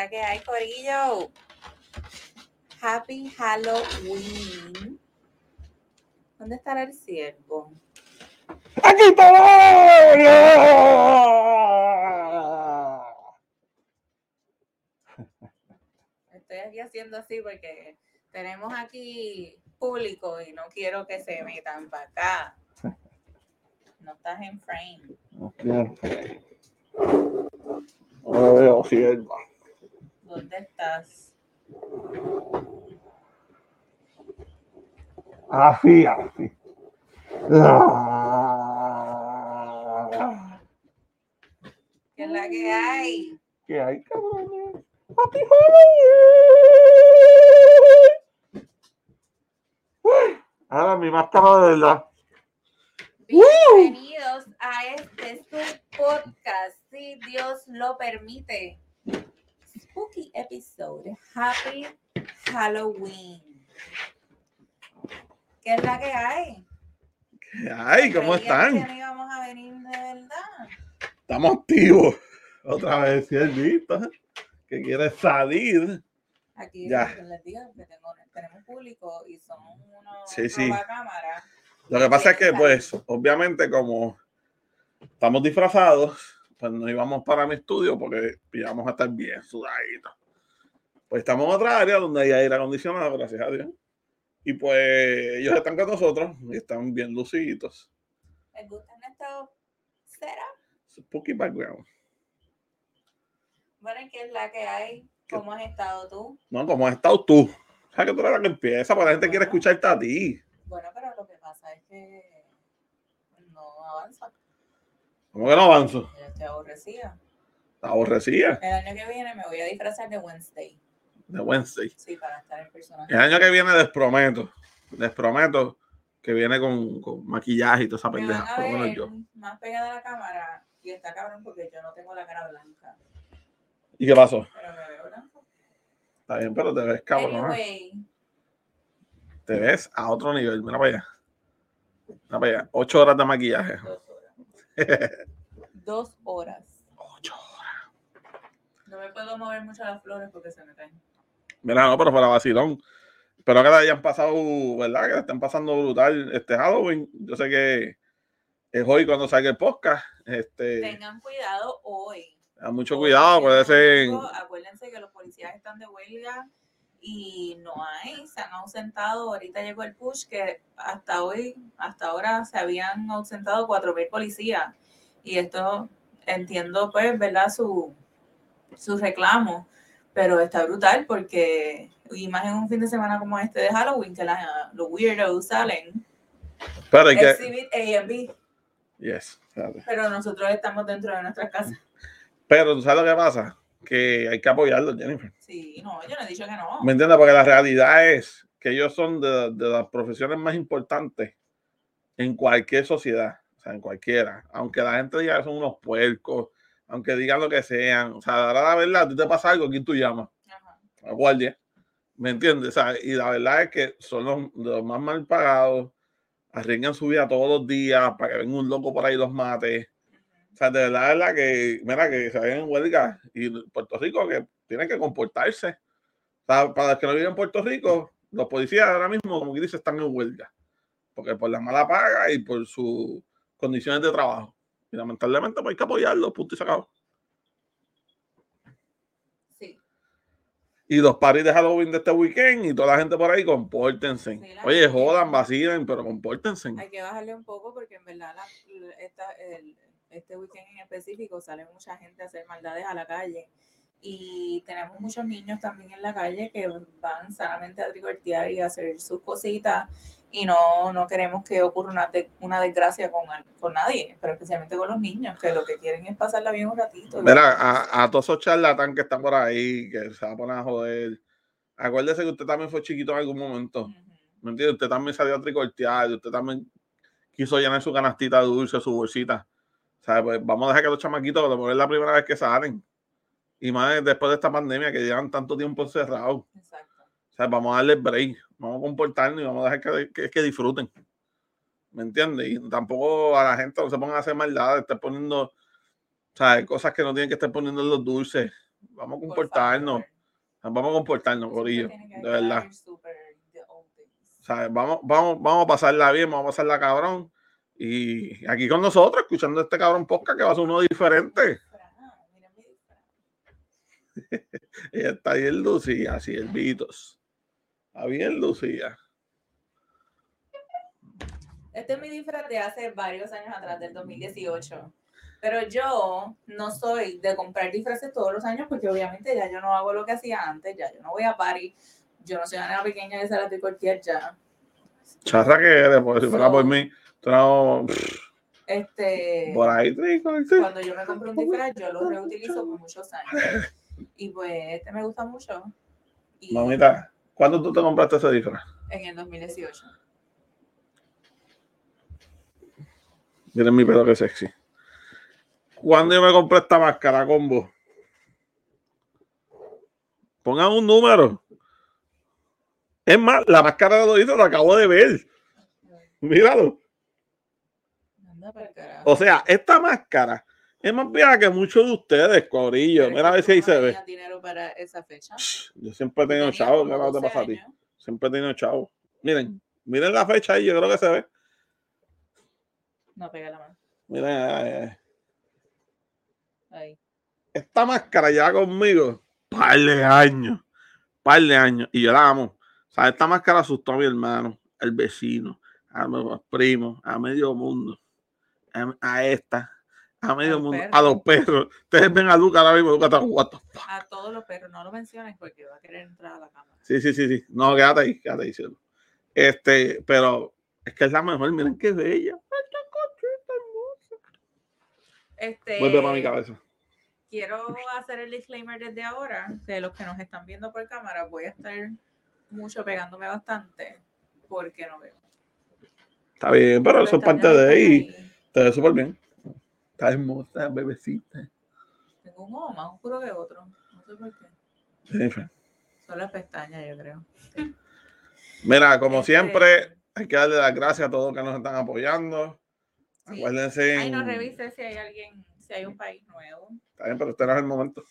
la que hay, Corillo? Happy Halloween. ¿Dónde estará el ciervo? ¡Aquí está! Estoy aquí haciendo así porque tenemos aquí público y no quiero que se metan para acá. No estás en frame. No lo veo, sierva. ¿Dónde estás? Así, así. ¿Qué es la que hay? ¿Qué hay, cabrones? ¡Happy Halloween! Ahora mi máscara de verdad. Bienvenidos a este su podcast, si Dios lo permite. Spooky episode. Happy Halloween. ¿Qué es la que hay? ¿Qué hay? ¿Cómo están? que no íbamos a venir de verdad. Estamos activos. Otra vez, Siervito. Que quiere salir. Aquí Ya. les digo que tengo- tenemos público y son unos Sí, sí. cámara. Lo que pasa es que, pues, obviamente, como estamos disfrazados, pues nos íbamos para mi estudio porque íbamos a estar bien sudaditos. Pues estamos en otra área donde hay aire acondicionado, gracias a Dios. Y pues ellos están con nosotros y están bien luciditos. ¿Les gustan estos setup? Spooky background. Bueno, ¿y ¿qué es la que hay? ¿Cómo has estado tú? No, como has estado tú. O sea, que tú eres la que empieza, porque la gente quiere escucharte a ti. Bueno, pero lo que pasa es que no avanza. ¿Cómo que no avanzo? Yo estoy aborrecida. Está aborrecida. El año que viene me voy a disfrazar de Wednesday. De Wednesday. Sí, para estar en personaje. El año que viene les prometo, les prometo que viene con, con maquillaje y toda esa Me van pendeja. a Por lo menos yo. más pegada a la cámara y está cabrón porque yo no tengo la cara blanca. ¿Y qué pasó? Pero me veo blanca. Está bien, pero te ves cabrón. Anyway, Te ves a otro nivel. Mira para allá. Mira para allá. Ocho horas de maquillaje. Dos horas. Ocho horas. No me puedo mover mucho las flores porque se me caen. Mira, no, pero para vacilón. Espero que te hayan pasado, ¿verdad? Que te estén pasando brutal este Halloween. Yo sé que es hoy cuando salga el podcast. Este, Tengan cuidado hoy. a mucho cuidado, puede ser. Acuérdense que los policías están de huelga y no hay, se han ausentado. Ahorita llegó el push que hasta hoy, hasta ahora se habían ausentado 4.000 policías. Y esto entiendo, pues, ¿verdad? Su, su reclamo. Pero está brutal porque, y más en un fin de semana como este de Halloween, que la- los weirdos salen. Hay que. Exhibit A and B. Yes. Pero nosotros estamos dentro de nuestras casas. Pero tú sabes lo que pasa, que hay que apoyarlo, Jennifer. Sí, no, yo no he dicho que no. ¿Me entiendes? Porque la realidad es que ellos son de, de las profesiones más importantes en cualquier sociedad, o sea, en cualquiera. Aunque la gente diga que son unos puercos, aunque digan lo que sean, o sea, ahora la verdad, ti te pasa algo, ¿quién tú llamas? Ajá. A guardia. ¿Me entiendes? O sea, y la verdad es que son los, de los más mal pagados, arriesgan su vida todos los días para que venga un loco por ahí y los mate. O sea, de verdad, de verdad que, mira, que se vayan en huelga y Puerto Rico que tienen que comportarse. O sea, para los que no viven en Puerto Rico, los policías ahora mismo, como que dice, están en huelga. Porque por la mala paga y por sus condiciones de trabajo. Y lamentablemente pues hay que apoyarlos, punto y se acabó. Sí. Y los parties de Halloween de este weekend y toda la gente por ahí, compórtense. Sí, Oye, jodan, vacilen, pero compórtense. Hay que bajarle un poco porque en verdad la- esta- el- este weekend en específico sale mucha gente a hacer maldades a la calle. Y tenemos muchos niños también en la calle que van sanamente a tricortear y a hacer sus cositas. Y no, no queremos que ocurra una, de- una desgracia con, con nadie, pero especialmente con los niños, que lo que quieren es pasarla bien un ratito. Mira, a, a todos esos charlatán que están por ahí, que se van a poner a joder. Acuérdese que usted también fue chiquito en algún momento. ¿Me entiende? Usted también salió a tricortear, usted también quiso llenar su canastita de dulce, su bolsita. O sea, pues vamos a dejar que los chamaquitos, mejor es la primera vez que salen. Y más después de esta pandemia que llevan tanto tiempo encerrados. Exacto. O sea, vamos a darle break, vamos a comportarnos y vamos a dejar que, que, que disfruten. ¿Me entiendes? Y tampoco a la gente no se pongan a hacer maldades, estar poniendo, o sea, cosas que no tienen que estar poniendo en los dulces. Vamos a por comportarnos. Vamos a comportarnos, Corillo. De verdad. ¿Sabes? Vamos, vamos, vamos a pasarla bien, vamos a pasarla cabrón. Y aquí con nosotros, escuchando este cabrón podcast que va a ser uno diferente. Y está bien Lucía, así el Vitos. Está bien Lucía. Este es mi disfraz de hace varios años atrás, del 2018. Pero yo no soy de comprar disfraces todos los años porque obviamente ya yo no hago lo que hacía antes, ya yo no voy a party, yo no soy una pequeña que se la de cualquier ya. Charra que eres, porque si fuera por mí, no, Este, por ahí, cuando yo me compro un disfraz, yo lo reutilizo por muchos años. Y pues este me gusta mucho. Y Mamita, ¿cuándo tú te compraste ese disfraz? en el 2018. Miren mi pelo que sexy. ¿Cuándo yo me compré esta máscara combo? Pongan un número. Es más, la máscara de Dodito la acabo de ver. Míralo. Anda carajo. O sea, esta máscara es más vieja que muchos de ustedes. Pero es Mira a ver si ahí se ve. dinero para esa fecha. Yo siempre he tenido chavo. ¿Qué te 12 pasa a ti? Siempre he tenido chavo. Miren, miren la fecha ahí, yo creo que se ve. No, pega la mano. Miren, eh, Ahí. esta máscara ya conmigo, par de años, par de años, y yo la amo. O sea, esta máscara asustó a mi hermano, al vecino, a mis primos, a medio mundo, a, a esta, a medio mundo, perros. a los perros. Ustedes ven a Luca ahora mismo, Luca está, fuck? A todos los perros, no lo menciones porque va a querer entrar a la cámara. Sí, sí, sí, sí. No, quédate ahí, quédate ahí, cielo. Este, pero es que es la mejor, miren qué bella. Esta hermosa. Este, Vuelve para mi cabeza. Quiero hacer el disclaimer desde ahora, que los que nos están viendo por cámara, voy a estar mucho pegándome bastante porque no veo. Está bien, pero eso es parte de ahí. ahí. Te ve súper bien. Está hermosa, bebecita. Tengo un ojo más oscuro que otro. No sé por qué. Sí. Son las pestañas, yo creo. Mira, como Este, siempre, hay que darle las gracias a todos los que nos están apoyando. Sí. Acuérdense. Ay, no revise si hay alguien, si hay un país nuevo. Está bien, pero este no es el momento.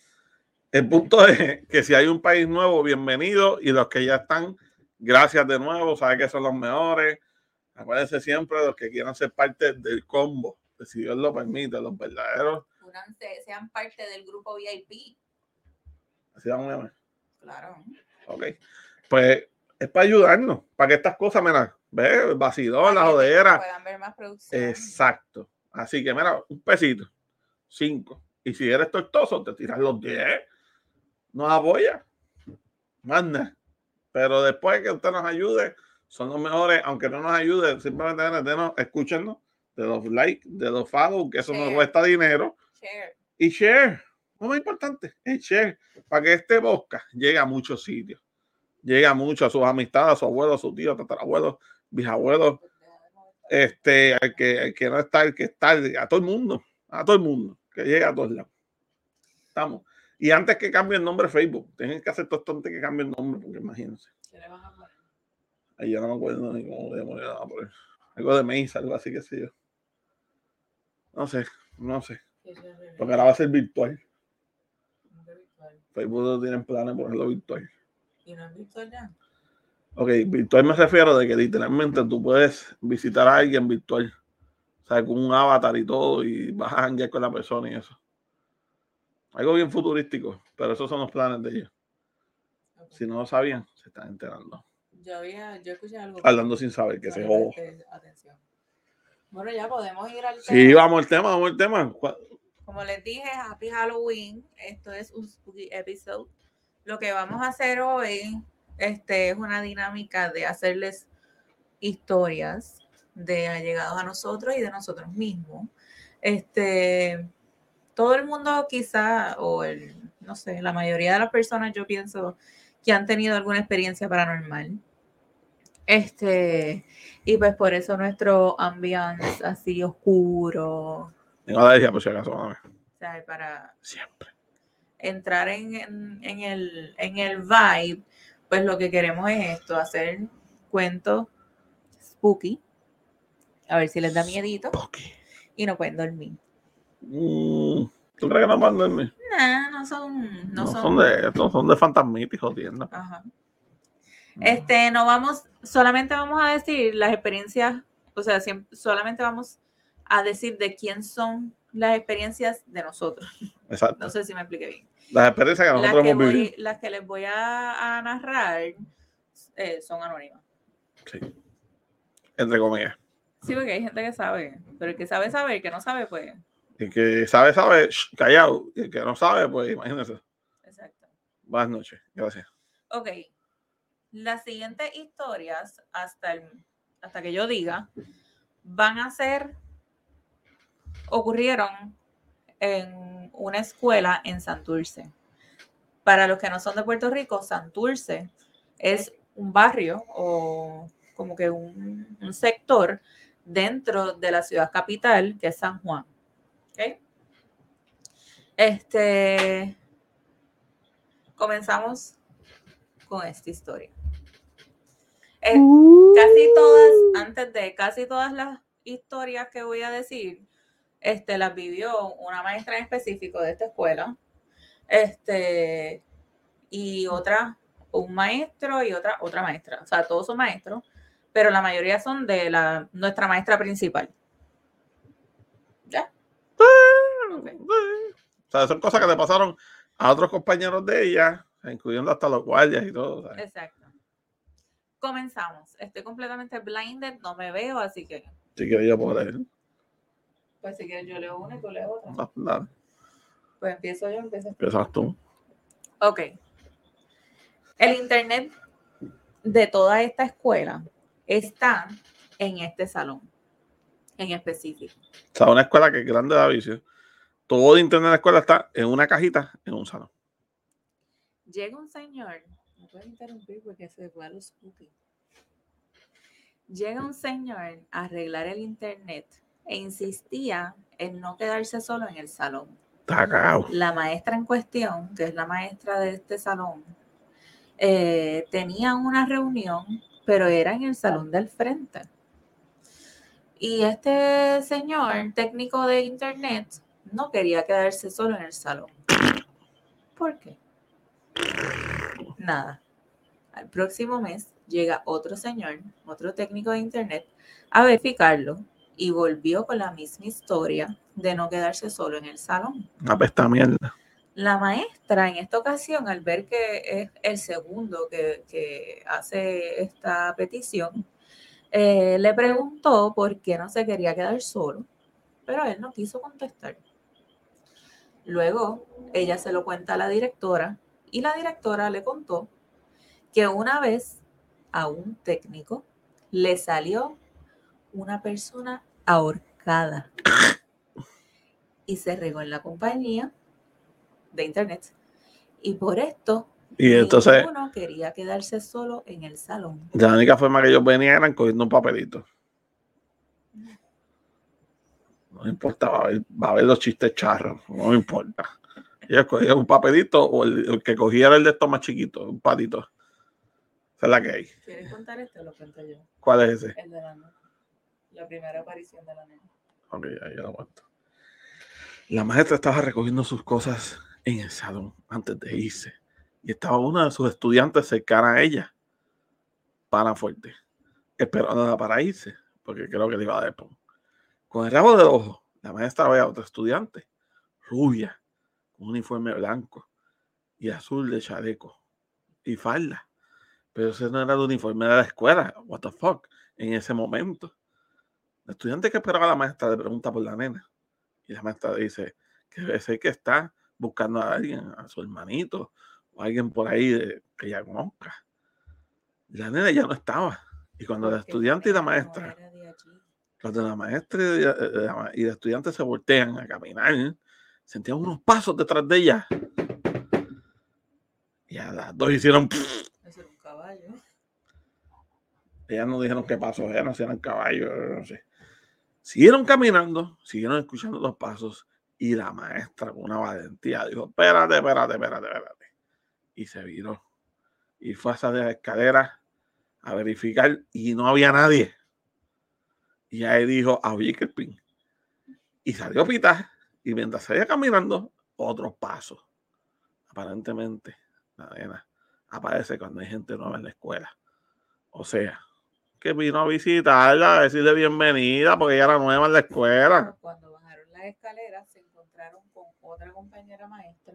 El punto es que si hay un país nuevo, bienvenido. Y los que ya están, gracias de nuevo. Saben que son los mejores. Acuérdense siempre los que quieran ser parte del combo. que Si Dios lo permite, los verdaderos. Sean parte del grupo VIP. Así vamos a llamar. Claro. Ok. Pues es para ayudarnos. Para que estas cosas, mira, ve, el vacilón, la jodera. Puedan ver más producción. Exacto. Así que, mira, un pesito, cinco. Y si eres tortoso, te tiras los 10. Nos apoya. Manda. Pero después que usted nos ayude, son los mejores. Aunque no nos ayude, simplemente denos, escúchenos, de los likes, de los follow, que eso nos cuesta dinero. Share. Y share. Lo más importante es share. Para que este podcast llegue a muchos sitios. Llegue a muchos, a sus amistades, a su abuelo, a su tío, tatarabuelos, bisabuelos este, al que, al que no está, el que está, a todo el mundo, a todo el mundo, que llegue a todos lados. Estamos. Y antes que cambie el nombre de Facebook, tienen que hacer todo esto antes que cambie el nombre, porque imagínense. ¿Qué le van a Ahí yo no me acuerdo ni cómo demonios le van a poner. Algo de Mesa, algo así que sé yo. No sé, no sé. ¿Qué? Porque ahora va a ser virtual. Facebook no tienen planes de ponerlo virtual. ¿Y no es virtual ya? Ok, virtual me refiero de que literalmente tú puedes visitar a alguien virtual. O sea, con un avatar y todo, y vas a hanguear con la persona y eso. Algo bien futurístico, pero esos son los planes de ellos. Si no lo sabían, se están enterando. Yo había, yo escuché algo. Hablando sin saber que se presté atención. Bueno, ya podemos ir al Sí, tema. vamos al tema, vamos al tema. ¿Cuál- Como les dije, Happy Halloween. Esto es un spooky episode. Lo que vamos a hacer hoy este, es una dinámica de hacerles historias de allegados a nosotros y de nosotros mismos. Este, todo el mundo quizá, o el, no sé, la mayoría de las personas yo pienso que han tenido alguna experiencia paranormal. Este, y pues por eso nuestro ambiance así oscuro, Tengo la por si acaso, dame. o sea, para Siempre. entrar en, en- en el, en el vibe, pues lo que queremos es esto, hacer cuentos spooky, a ver si les da miedito Ok. y no pueden dormir. Mm, ¿Tú crees que no van a dormir? Nah, no son. No, No, son, son de estos, son de fantasmitas y jodiendo. Ajá. Este, no vamos, solamente vamos a decir las experiencias, o sea, siem- solamente vamos a decir de quién son las experiencias de nosotros. Exacto. No sé si me expliqué bien. Las experiencias que Las nosotros que, hemos vivido. las que les voy a, a narrar eh, son anónimas. Sí. Entre comillas. Sí, porque hay gente que sabe, pero el que sabe, sabe, el que no sabe, pues, El que sabe, sabe, shh, callado. Y el que no sabe, pues imagínese. exacto. Buenas noches. Gracias. Ok. Las siguientes historias, hasta, el, hasta que yo diga, van a ser, ocurrieron en una escuela en Santurce. Para los que no son de Puerto Rico, Santurce es un barrio o como que un, sector dentro de la ciudad capital, que es San Juan. ¿Ok? Este, comenzamos con esta historia. Eh, casi todas, antes de casi todas las historias que voy a decir, este, las vivió una maestra en específico de esta escuela, este, y otra, un maestro y otra, otra maestra. O sea, todos son maestros, pero la mayoría son de la, nuestra maestra principal. ¿Ya? Ok. O sea, son cosas que le pasaron a otros compañeros de ella, incluyendo hasta los guardias y todo. ¿sabes? Exacto. Comenzamos. Estoy completamente blinded, no me veo, así que, Si quieres yo puedo leer. pues si quieres yo leo una y tú lees otra. No, Dale, Pues empiezo yo, empiezo. empiezas tú. Ok. El internet de toda esta escuela está en este salón, en específico. O sea, una escuela que es grande de vicio. Todo el internet de la escuela está en una cajita en un salón. Llega un señor, puedes interrumpir porque se fue a los cookies. Llega un señor a arreglar el internet e insistía en no quedarse solo en el salón. Cagado. La maestra en cuestión, que es la maestra de este salón, eh, tenía una reunión, pero era en el salón del frente. Y este señor, técnico de internet, no quería quedarse solo en el salón. ¿Por qué? Nada. Al próximo mes llega otro señor, otro técnico de internet, a verificarlo y volvió con la misma historia de no quedarse solo en el salón. Una pesta mierda. La maestra en esta ocasión, al ver que es el segundo que, que hace esta petición, eh, le preguntó por qué no se quería quedar solo, pero él no quiso contestar. Luego, ella se lo cuenta a la directora y la directora le contó que una vez a un técnico le salió una persona ahorcada y se regó en la compañía de internet. Y por esto, Y entonces, ninguno quería quedarse solo en el salón. la única forma que ellos venían eran cogiendo un papelito. No me importa, va a ver, va a ver los chistes charros, no me importa. Ellos cogían un papelito o el, el que cogía era el de estos más chiquitos, un patito. Esa es la que hay. ¿Quieres contar este o lo cuento yo? ¿Cuál es ese? El de la nena. La primera aparición de la nena. Ok, ahí ya lo aguanto. La maestra estaba recogiendo sus cosas en el salón antes de irse. Y estaba una de sus estudiantes cercana a ella. Para fuerte. Esperándola para irse. Porque creo que le iba a dar. Con el rabo del ojo, la maestra ve a otra estudiante. Rubia. Un uniforme blanco. Y azul de chaleco. Y falda. Pero ese no era el uniforme de la escuela. What the fuck. En ese momento. El estudiante que esperaba a la maestra le pregunta por la nena. Y la maestra dice que ser que está buscando a alguien, a su hermanito, o a alguien por ahí de- que ella conozca. La nena ya no estaba. Y cuando la Porque estudiante y la maestra, cuando la maestra y la, eh, ma- y la estudiante se voltean a caminar, sentían unos pasos detrás de ella. Y a las dos hicieron. Eso era un caballo. Ellas no dijeron qué pasó, ellas no hacían caballo, no sé. Siguieron caminando, siguieron escuchando los pasos y la maestra con una valentía dijo, espérate, espérate, espérate, espérate. Y se viró. Y fue hacia las escaleras a verificar y no había nadie. Y ahí dijo, a pin. Y salió Pita Y mientras seguía caminando, otros pasos. Aparentemente, la nena aparece cuando hay gente nueva en la escuela. O sea, que vino a visitarla, a decirle bienvenida, porque ella era nueva en la escuela. Cuando bajaron las escaleras, se encontraron con otra compañera maestra.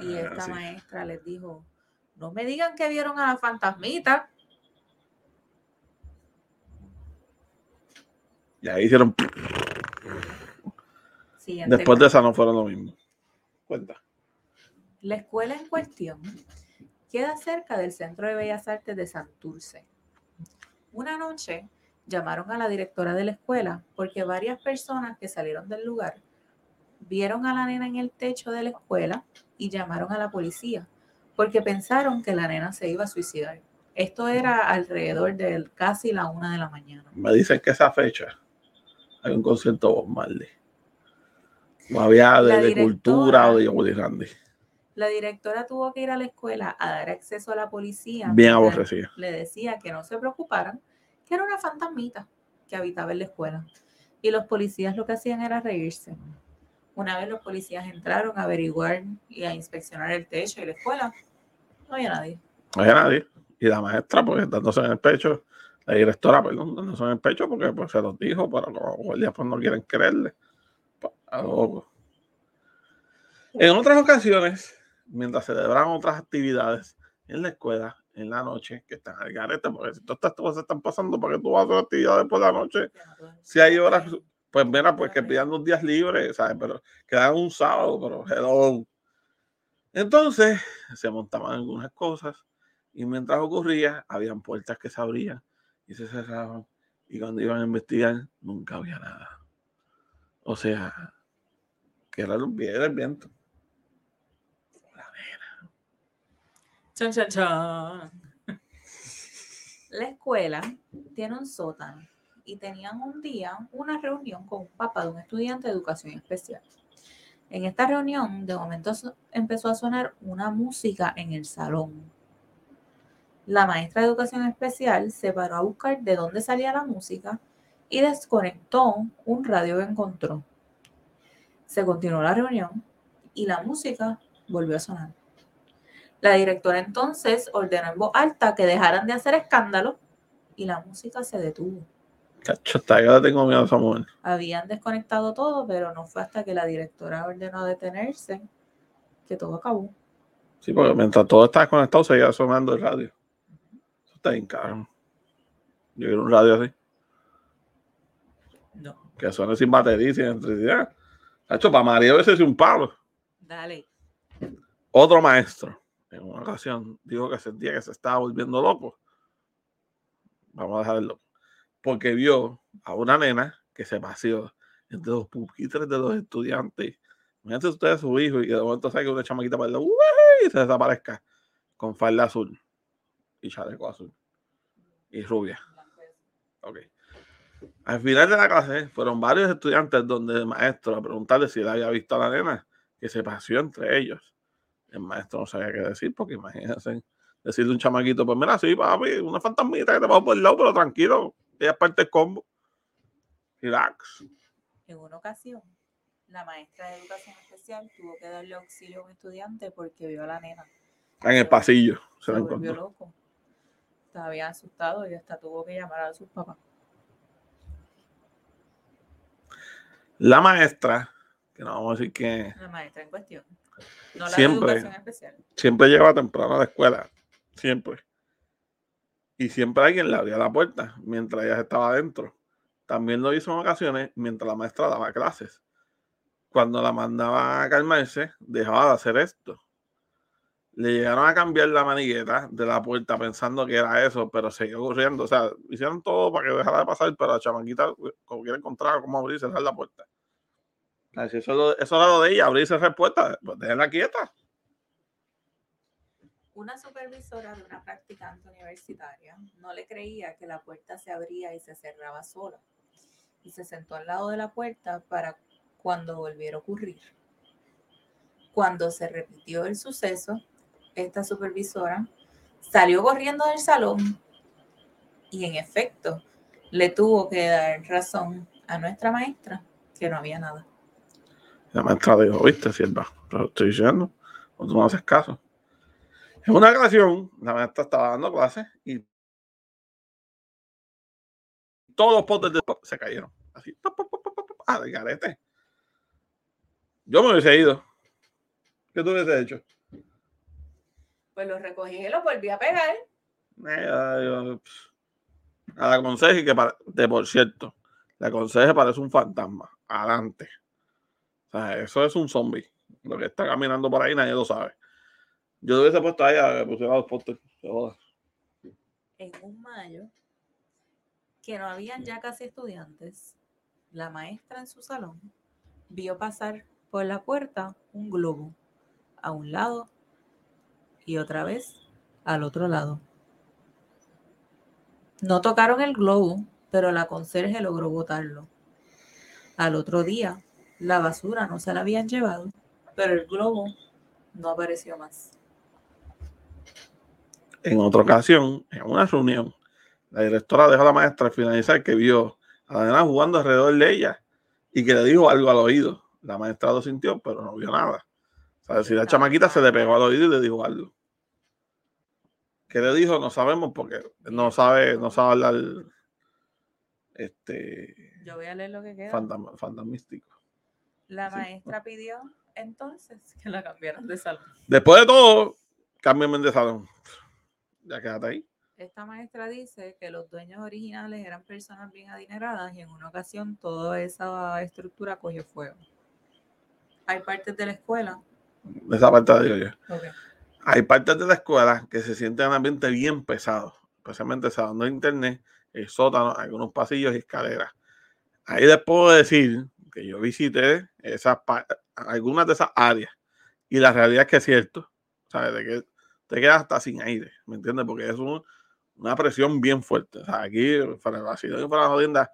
Y Ah, esta sí. maestra les dijo, no me digan que vieron a la fantasmita. Y ahí hicieron. Siguiente Después de esa no fueron lo mismo. Cuenta. La escuela en cuestión queda cerca del Centro de Bellas Artes de Santurce. Una noche llamaron a la directora de la escuela porque varias personas que salieron del lugar vieron a la nena en el techo de la escuela y llamaron a la policía porque pensaron que la nena se iba a suicidar. Esto era alrededor de casi la una de la mañana. Me dicen que esa fecha hay un concierto Bob Marley. O había de, de cultura o de Woody Randy. La directora tuvo que ir a la escuela a dar acceso a la policía. Bien aborrecida. Le decía que no se preocuparan, que era una fantasmita que habitaba en la escuela. Y los policías lo que hacían era reírse. Una vez los policías entraron a averiguar y a inspeccionar el techo y la escuela, no había nadie. No había nadie. Y la maestra, pues dándose en el pecho. La directora, perdón, dándose en el pecho porque pues, se los dijo, pero los guardias pues, no quieren creerle. En otras ocasiones, mientras celebraban otras actividades en la escuela, en la noche, que están al garete, porque si todas estas cosas están pasando, ¿para qué tú vas a hacer actividades por la noche? Si hay horas, pues mira, pues que pidan dos días libres, ¿sabes? Pero quedan un sábado, pero hello. Entonces, se montaban algunas cosas y mientras ocurría, habían puertas que se abrían y se cerraban. Y cuando iban a investigar, nunca había nada. O sea, que era el, vi- era el viento. Chan, chan, chan. La escuela tiene un sótano y tenían un día una reunión con un papá de un estudiante de educación especial. En esta reunión, de momento empezó a sonar una música en el salón. La maestra de educación especial se paró a buscar de dónde salía la música y desconectó un radio que encontró. Se continuó la reunión y la música volvió a sonar. La directora entonces ordenó en voz alta que dejaran de hacer escándalo y la música se detuvo. Hasta yo tengo miedo mujer. Habían desconectado todo, pero no fue hasta que la directora ordenó detenerse que todo acabó. Sí, porque mientras todo estaba conectado, seguía sonando el radio. Eso está bien caro. Yo quiero un radio así, No. que suene sin batería sin electricidad. Chacho, para María a veces es un palo. Dale. Otro maestro, en una ocasión, dijo que sentía que se estaba volviendo loco. Vamos a dejarlo. Porque vio a una nena que se paseó entre los pupitres de los estudiantes. Imagínense ustedes su hijo y de momento sabe que una chamaquita para el lado, y se desaparezca con falda azul y chaleco azul y rubia. Ok. Al final de la clase fueron varios estudiantes donde el maestro a preguntarle si él había visto a la nena que se paseó entre ellos. El maestro no sabía qué decir porque imagínense decirle a un chamaquito, pues mira, sí, papi, una fantasmita que te pasó por el lado, pero tranquilo, ella es parte del combo. Relax. En una ocasión, la maestra de educación especial tuvo que darle auxilio a un estudiante porque vio a la nena. En el pasillo se Se la volvió encontró. loco. Estaba bien asustado y hasta tuvo que llamar a sus papás. La maestra, que no vamos a decir que La maestra en cuestión. No la Siempre. especial. siempre llegaba temprano a la escuela, siempre. Y siempre alguien le abría la puerta mientras ella estaba adentro. También lo hizo en ocasiones mientras la maestra daba clases. Cuando la mandaba a calmarse, dejaba de hacer esto. Le llegaron a cambiar la manigueta de la puerta pensando que era eso, pero siguió ocurriendo. O sea, hicieron todo para que dejara de pasar, pero la chamaquita, como quiera encontrar cómo abrir cerrar la puerta. Eso, eso era lo de ella, abrir y cerrar puertas, pues déjenla quieta. Una supervisora de una practicante universitaria no le creía que la puerta se abría y se cerraba sola. Y se sentó al lado de la puerta para cuando volviera a ocurrir. Cuando se repitió el suceso, esta supervisora salió corriendo del salón y en efecto le tuvo que dar razón a nuestra maestra que no había nada. La maestra dijo, viste, sierva, pero estoy diciendo, o tú no haces caso. En una ocasión, la maestra estaba dando clases y todos los potes de se cayeron. Así, ah, de carete. Yo me hubiese ido. ¿Qué tú hubiese hecho? Pues lo recogí y lo volví a pegar. Eh, a la conseje que, de por cierto, la conseje parece un fantasma. Adelante. Eso es un zombie. Lo que está caminando por ahí nadie lo sabe. Yo lo hubiese puesto ahí a los postes. En un mayo, que no habían ya casi estudiantes, la maestra en su salón vio pasar por la puerta un globo a un lado y otra vez al otro lado. No tocaron el globo, pero la conserje logró botarlo. Al otro día, la basura no se la habían llevado, pero el globo no apareció más. En otra ocasión, en una reunión, la directora dejó a la maestra al finalizar que vio a la nena jugando alrededor de ella y que le dijo algo al oído. La maestra lo sintió, pero no vio nada. O sea, si la chamaquita se le pegó al oído y le dijo algo. ¿Qué le dijo? No sabemos porque no sabe, no sabe hablar este Yo voy a leer lo que queda. fantasmístico. La maestra pidió entonces que la cambiaran de salón. Después de todo, cámbiame de salón. Ya quédate ahí. Esta maestra dice que los dueños originales eran personas bien adineradas y en una ocasión toda esa estructura cogió fuego. Hay partes de la escuela. Esa parte la digo yo. Hay partes de la escuela que se sienten en un ambiente bien pesado, especialmente salón de internet, el sótano, algunos pasillos y escaleras. Ahí les puedo decir que yo visité esas algunas de esas áreas y la realidad es que es cierto, ¿sabes? De que te quedas hasta sin aire, ¿me entiendes? Porque es una presión bien fuerte. O sea, aquí, para la ciudad para la jodienda,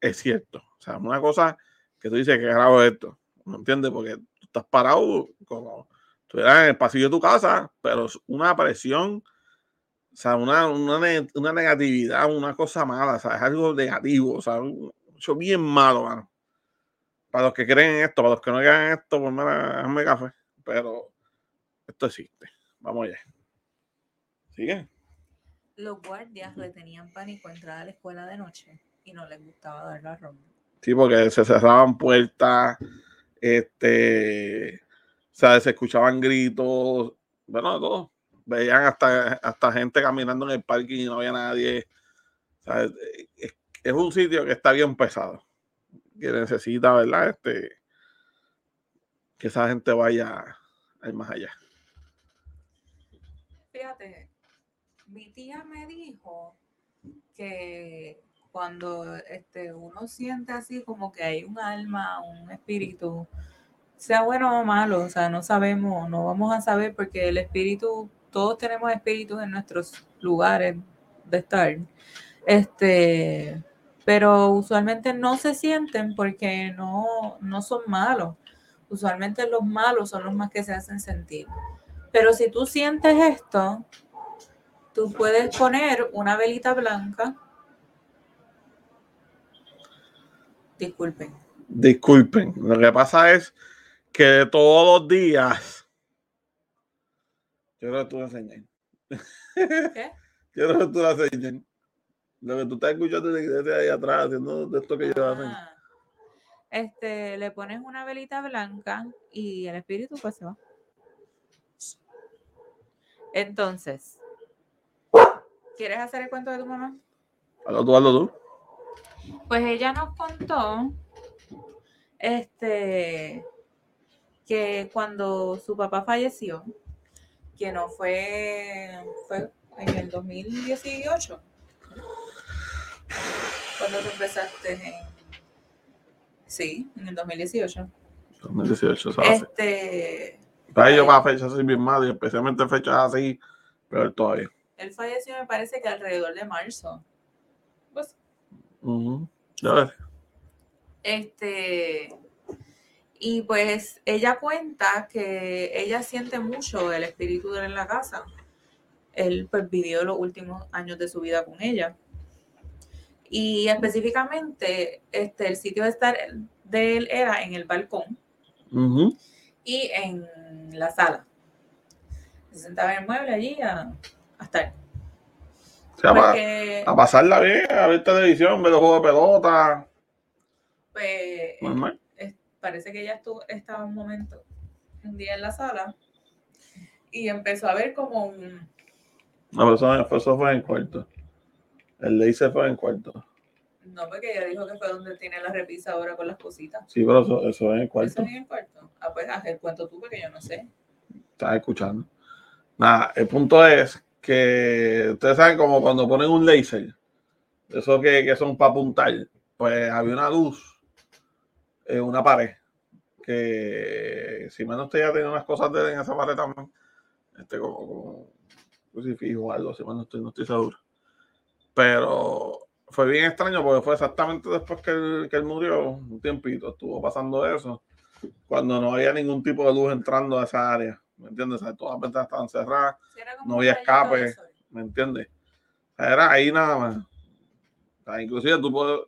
es cierto. O sea, una cosa que tú dices que grabo esto, ¿me entiendes? Porque tú estás parado como estuvieras en el pasillo de tu casa, pero es una presión, o sea, una, una, negatividad, una cosa mala, o sea, es algo negativo, o sea, mucho bien malo, mano. Para los que creen en esto, para los que no creen en esto, pues me café, pero esto existe. Vamos allá. ¿Sigue? Los guardias le tenían pánico a entrar a la escuela de noche y no les gustaba dar la ronda. Sí, porque se cerraban puertas, este, o sea, se escuchaban gritos, bueno, todo. Veían hasta, hasta gente caminando en el parque y no había nadie. es, es, un sitio que está bien pesado, que necesita, ¿verdad? Este, que esa gente vaya a ir más allá fíjate, mi tía me dijo que cuando este, uno siente así como que hay un alma, un espíritu, sea bueno o malo, o sea, no sabemos, no vamos a saber porque el espíritu, todos tenemos espíritus en nuestros lugares de estar, este, pero usualmente no se sienten porque no, no son malos. Usualmente los malos son los más que se hacen sentir. Pero si tú sientes esto, tú puedes poner una velita blanca. Disculpen. Disculpen. Lo que pasa es que todos los días. Yo creo que tú lo enseñas. ¿Qué? Yo creo que tú lo enseñas. Lo que tú estás escuchando de ahí atrás, haciendo de esto que hago. Ah. Este, le pones una velita blanca y el espíritu pues se va. Entonces, ¿quieres hacer el cuento de tu mamá? Hazlo tú, hazlo tú. Pues ella nos contó este que cuando su papá falleció, que no fue, fue en el 2018, cuando tú empezaste en, sí, en el 2018. 2018, ¿sabes? Este, para ellos para fechas así bien mal, y especialmente fechas así, pero todavía. Él falleció, me parece que alrededor de marzo. Pues. Este. Y pues ella cuenta que ella siente mucho el espíritu de él en la casa. Él pues vivió los últimos años de su vida con ella. Y específicamente, este, el sitio de estar de él era en el balcón y en la sala. Se sentaba en el mueble allí a, a estar. O sea, Porque, a pasarla bien, a ver televisión, ver los juegos de pelota. pues, es- parece que ella estuvo, estaba un momento, un día en la sala, y empezó a ver como un, No, pero eso, eso fue en cuarto. El laser fue en cuarto. no, porque ella dijo que fue donde tiene la repisa ahora con las cositas. Sí, pero eso, eso es en cuarto. ¿Eso es en el cuarto? Ah, pues haz el cuento tú, porque yo no sé. Estás escuchando. Nada, el punto es que ustedes saben como cuando ponen un laser, eso que, que son para apuntar, pues había una luz en una pared que si menos usted ya tenía unas cosas de en esa pared también, este como, como crucifijo o algo, si no estoy, no estoy seguro. Pero fue bien extraño porque fue exactamente después que él, que él murió, un tiempito, estuvo pasando eso, cuando no había ningún tipo de luz entrando a esa área, ¿me entiendes? O sea, todas las ventanas estaban cerradas, Sí, No había escape. ¿me entiendes? O sea, era ahí nada más. O sea, inclusive tú puedes,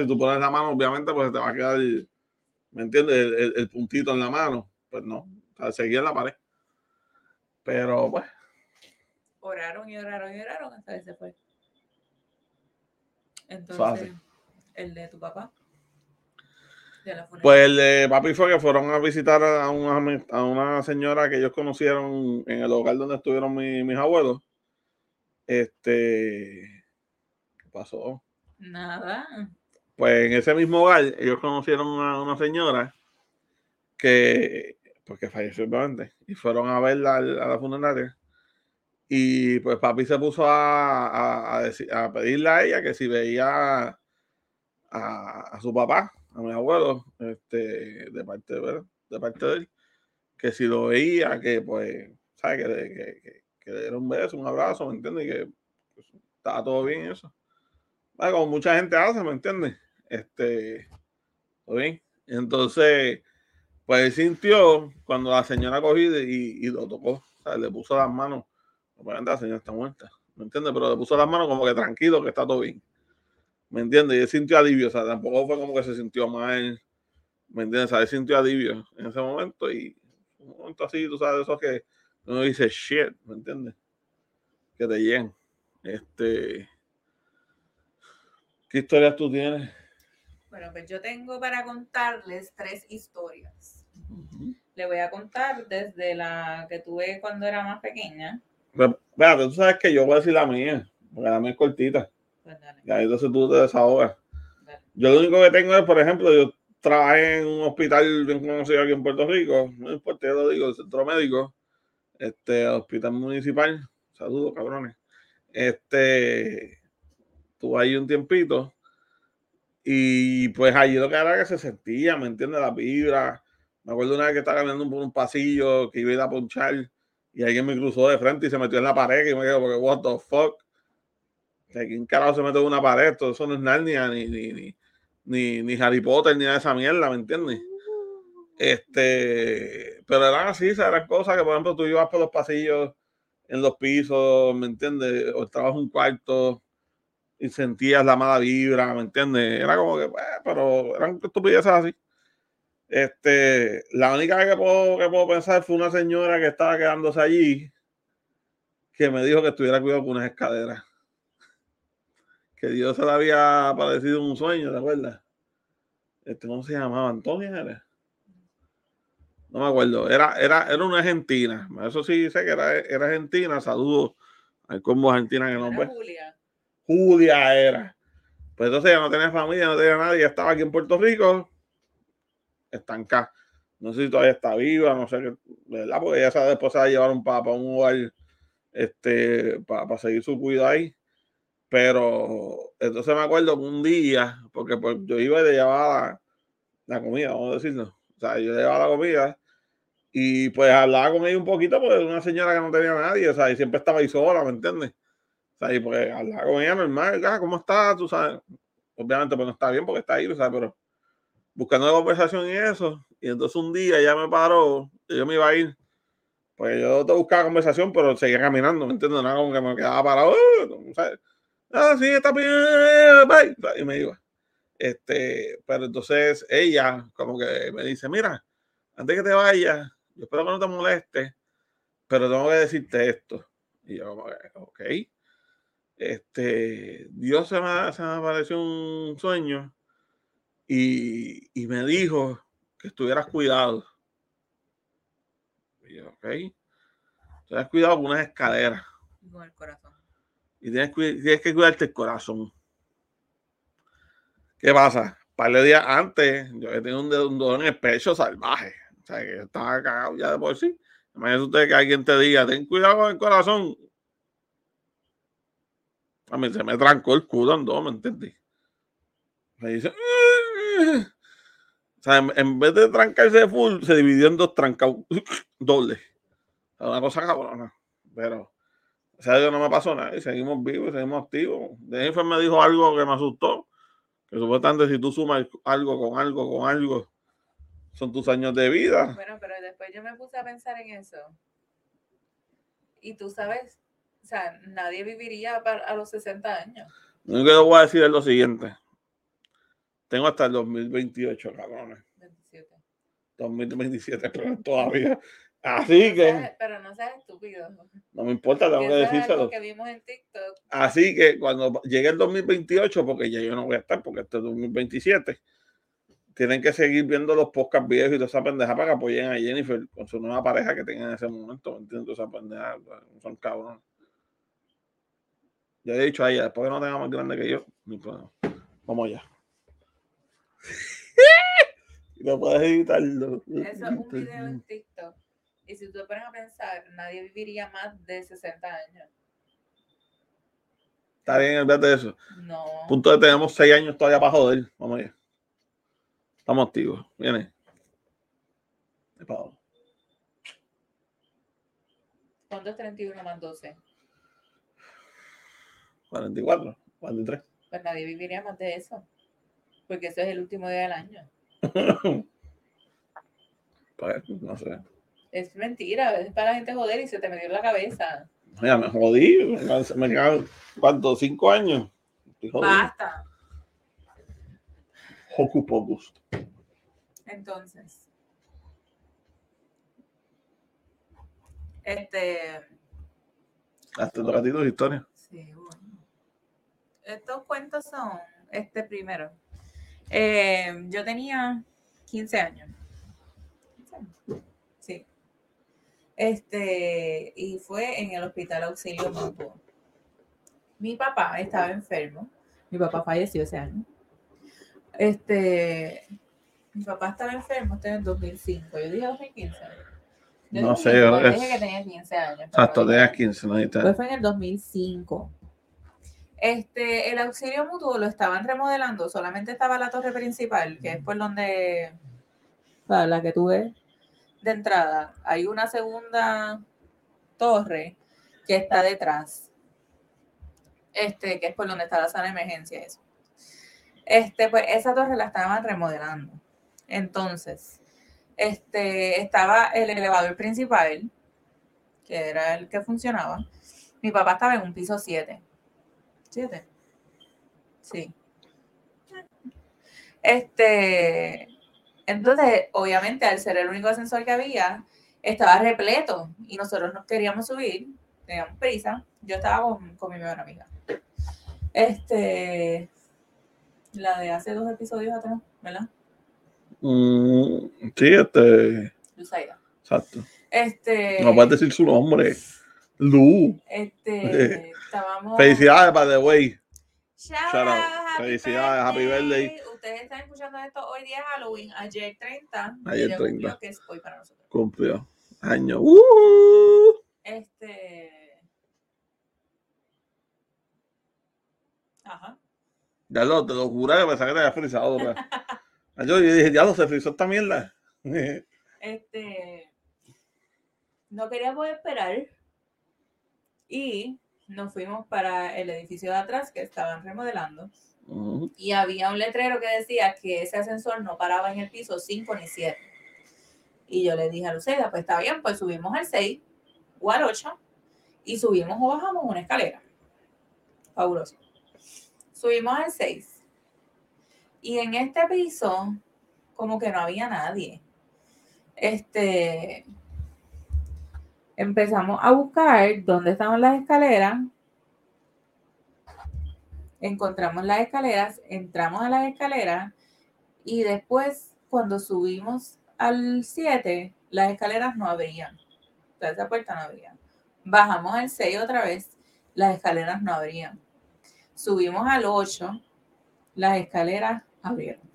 si tú pones la mano, obviamente, pues te va a quedar, ¿me entiendes? El, el- el puntito en la mano. Pues no, seguía en la pared. Pero, pues, Oraron y oraron y oraron hasta que se fue. Fácil. Entonces, el de tu papá. De la funeraria. pues el de papi fue que fueron a visitar a una, a una señora que ellos conocieron en el hogar donde estuvieron mi- mis abuelos. Este, ¿qué pasó? Nada. Pues en ese mismo hogar, ellos conocieron a una señora que, pues que falleció obviamente, y fueron a verla a la funeraria. Y pues papi se puso a, a, a deci- a pedirle a ella que si veía a, su papá, a mi abuelo, este, de parte de, parte de él, que si lo veía, que pues, ¿sabes? Que, le- que, que- que diera un beso, un abrazo, ¿me entiendes? Y que pues, estaba todo bien eso. Como mucha gente hace, ¿me entiendes? Este, ¿todo bien? Entonces, pues sintió cuando la señora cogió y, y lo tocó, sea, le puso las manos, obviamente la señora está muerta, ¿me entiendes? Pero le puso las manos como que tranquilo, que está todo bien, ¿me entiendes? Y él sintió alivio, o sea, tampoco fue como que se sintió mal, ¿me entiendes? O sea, él sintió alivio en ese momento y un momento así, tú sabes, eso que uno dice shit, ¿me entiendes? Que te llegan. Este, ¿qué historias tú tienes? Bueno, pues yo tengo para contarles tres historias. Le voy a contar desde la que tuve cuando era más pequeña. Pero, Espérate, tú sabes que yo voy a decir la mía, porque la mía es cortita. Pues Y ahí entonces tú te desahogas. dale. Yo lo único que tengo es, por ejemplo, yo trabajé en un hospital bien conocido aquí en Puerto Rico, no importa, yo lo digo, el centro médico, este hospital municipal. Saludos, cabrones. Este, tuve ahí un tiempito. Y pues allí lo que era que se sentía, ¿me entiendes? La vibra. Me acuerdo una vez que estaba caminando por un pasillo que iba a ir a ponchar y alguien me cruzó de frente y se metió en la pared y me quedé porque, what the fuck. ¿De quién carajo se mete en una pared? Todo eso no es Narnia, ni, ni, ni, ni, Harry Potter, ni nada de esa mierda, ¿me entiendes? Este, pero eran así, eran cosas que, por ejemplo, tú ibas por los pasillos en los pisos, ¿me entiendes? O estabas en un cuarto y sentías la mala vibra, ¿me entiendes? Era como que, pues, pero eran estupideces así. Este, la única que puedo, que puedo pensar fue una señora que estaba quedándose allí que me dijo que estuviera cuidado con unas escaleras. Que Dios se le había aparecido en un sueño, ¿te acuerdas? Este, ¿Cómo se llamaba? ¿Antonia era? No me acuerdo. Era, era, era una argentina. Eso sí sé que era, era argentina. Saludos al combo argentina que ve. Julia. Julia era. Pues entonces ella no tenía familia, no tenía nadie, estaba aquí en Puerto Rico, estancada. No sé si todavía está viva, no sé ¿verdad? Porque ella sabe después se la llevaron para un lugar este, para seguir su cuidado ahí. Pero entonces me acuerdo que un día, porque pues, yo iba y le llevaba la, la comida, vamos a decirlo. O sea, yo le llevaba la comida y pues hablaba con ella un poquito, porque era una señora que no tenía nadie, o sea, y siempre estaba ahí sola, ¿me entiendes? O sea, y porque hablaba con ella normal, ah, ¿cómo estás? Tú sabes, obviamente pues no está bien porque está ahí, sea, pero buscando conversación y eso. Y entonces un día ella me paró, y yo me iba a ir. Pues yo te buscaba conversación, pero seguía caminando, ¿me entiendes? Era como que me quedaba parado, "Ah", ¿sabes? Ah, sí, está bien, bye, y me iba. Este, pero entonces ella como que me dice, mira, antes que te vayas, yo espero que no te moleste, pero tengo que decirte esto. Y yo, ok. Este, Dios se me, se me apareció un sueño y, y me dijo que estuvieras cuidado. Y yo, ok. Estuvieras cuidado con unas escaleras. Con el corazón. Y tienes, tienes que cuidarte el corazón. ¿Qué pasa? Un par de días antes, yo he tenido un, un dolor en el pecho salvaje. O sea, que estaba cagado ya de por sí. Imagínate usted que alguien te diga, ten cuidado con el corazón. A mí se me trancó el culo en dos, ¿me entendí? Me dice, o sea, en, vez de trancarse full, se dividió en dos trancados doble. Una cosa cabrona. Pero, o sea, no me pasó nada. Y seguimos vivos, seguimos activos. De me dijo algo que me asustó. Que supuestamente si tú sumas algo con algo con algo, son tus años de vida. Bueno, pero después yo me puse a pensar en eso. Y tú sabes, o sea, nadie viviría a los 60 años. Lo único que voy a decir es lo siguiente. Tengo hasta el 2028, cabrones. 27. 2027, pero todavía. Así que. pero no seas estúpido. No me importa, tengo que decírselo. que vimos en TikTok. Así que cuando llegue el 2028, porque ya yo no voy a estar, porque este es 2027, tienen que seguir viendo los podcasts viejos y toda esa pendeja para que apoyen a Jennifer con su nueva pareja que tenga en ese momento. ¿Me entiendes? Esa pendeja, son cabrones. Ya he dicho a ella, después que no tenga más grande que yo, ni problema. Vamos allá. Y no puedes editarlo. Eso es un video en TikTok. Y si tú te pones a pensar, nadie viviría más de 60 años. Está bien, olvídate de eso. No. Punto de tenemos 6 años todavía para joder. Vamos allá. Estamos activos. Viene. ¿Cuánto es 31 más 12? 44, 43. Pues nadie viviría más de eso porque ese es el último día del año. pues, no sé. Es mentira, es para la gente joder y se te metió en la cabeza. Ya me jodí, me, quedan, ¿cuánto? ¿Cinco años? Basta. Hocus pocus. Entonces, este. Hasta los ratitos de historia. Sí, bueno. Estos cuentos son, este primero, eh, yo tenía 15 años. Sí. Este, y fue en el Hospital Auxilio Mutuo. Mi papá estaba enfermo. Mi papá falleció ese año. Este, mi papá estaba enfermo, este en el 2005. Yo dije 2015. no sé, yo dije que tenía 15 años. Exacto, tenías 15, no Pues fue en el 2005. Este, el auxilio mutuo lo estaban remodelando, solamente estaba la torre principal, que es por donde, la que tuve de entrada. Hay una segunda torre que está detrás, este, que es por donde está la sala de emergencia. Eso. Este, pues esa torre la estaban remodelando. Entonces, este, estaba el elevador principal, que era el que funcionaba. Mi papá estaba en un piso 7 Siete. Sí. Este, entonces, obviamente, al ser el único ascensor que había, estaba repleto y nosotros nos queríamos subir, teníamos prisa. Yo estaba con, mi mejor amiga. Este, la de hace dos episodios atrás, ¿verdad? Mm, sí, este. Exacto. Este. No puedes decir su nombre. Lu. Este, estábamos. Felicidades, by the way. Shout, out. Felicidades, happy birthday. Ustedes están escuchando esto hoy día Halloween, ayer 30. Ayer 30. Que es hoy para nosotros. Cumplió. Año. Uh. Este. Ajá. Ya lo, te lo juré que pensaba que te había frisado. yo, yo dije, ya lo se frizó esta mierda. este. No queríamos esperar y nos fuimos para el edificio de atrás que estaban remodelando. Y había un letrero que decía que ese ascensor no paraba en el piso 5 ni 7. Y yo le dije a Luceda, pues está bien, pues subimos al 6 o al 8 y subimos o bajamos una escalera. Fabuloso. Subimos al 6. Y en este piso, como que no había nadie. Este, empezamos a buscar dónde estaban las escaleras. Encontramos las escaleras, entramos a las escaleras y después cuando subimos al 7, las escaleras no abrían. O sea, esa puerta no abría. Bajamos al 6 otra vez, las escaleras no abrían. Subimos al 8, las escaleras abrieron.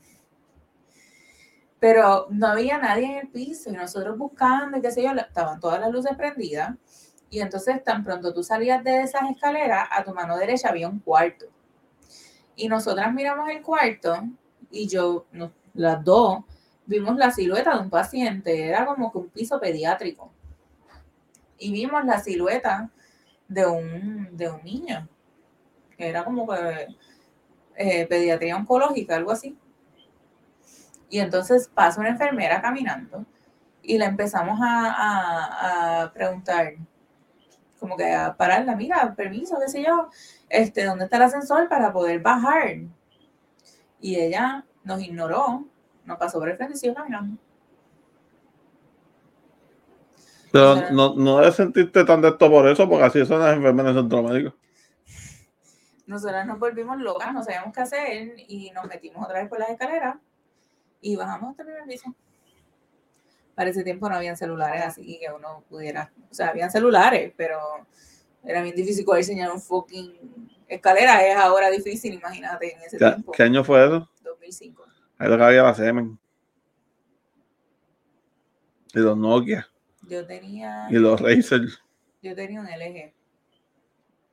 Pero no había nadie en el piso y nosotros buscando y qué sé yo, estaban todas las luces prendidas. Y entonces tan pronto tú salías de esas escaleras, a tu mano derecha había un cuarto. Y nosotras miramos el cuarto y yo, las dos, vimos la silueta de un paciente, era como que un piso pediátrico. Y vimos la silueta de un, de un niño, que era como que eh, pediatría oncológica, algo así. Y entonces pasa una enfermera caminando y le empezamos a, a, preguntar, como que a pararla, mira, permiso, qué sé yo, este, ¿dónde está el ascensor para poder bajar? Y ella nos ignoró, nos pasó por el frente y siguió caminando. Pero no, no debes sentirte tan de esto por eso, porque así son las enfermeras en centro médico. Nosotras nos volvimos locas, no sabíamos qué hacer y nos metimos otra vez por las escaleras y bajamos hasta el primer piso. Para ese tiempo no habían celulares así que uno pudiera, o sea, habían celulares, pero era bien difícil poder enseñar un fucking escalera, es ahora difícil, imagínate, en ese tiempo. ¿Qué año fue eso? 2005. Ahí lo que había la Semen. Y los Nokia. Yo tenía. Y los Razer. Yo tenía un LG.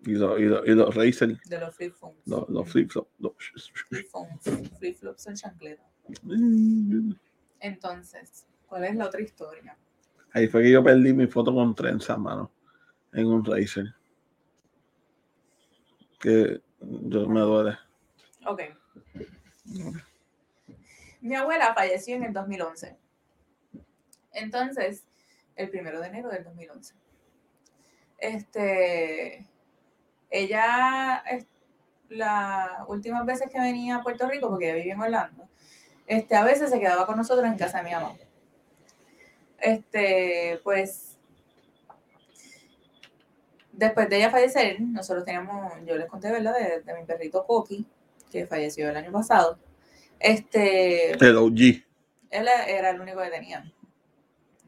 Y, los, y, los, y los Razer. De los flip phones. Los, los flip flops. Flip phones. Flip flops son chancletas. Entonces, ¿cuál es la otra historia? Ahí fue que yo perdí mi foto con trenza, mano. En un Razer. Que yo me duele. Ok. Mi abuela falleció en el 2011. Entonces, el primero de enero del 2011. Este, ella, las últimas veces que venía a Puerto Rico, porque ella vivía en Orlando, este, a veces se quedaba con nosotros en casa de mi mamá. Este, pues, después de ella fallecer, nosotros teníamos, yo les conté, ¿verdad? De, de mi perrito Coqui, que falleció el año pasado. Este. El OG. Él era el único que tenía.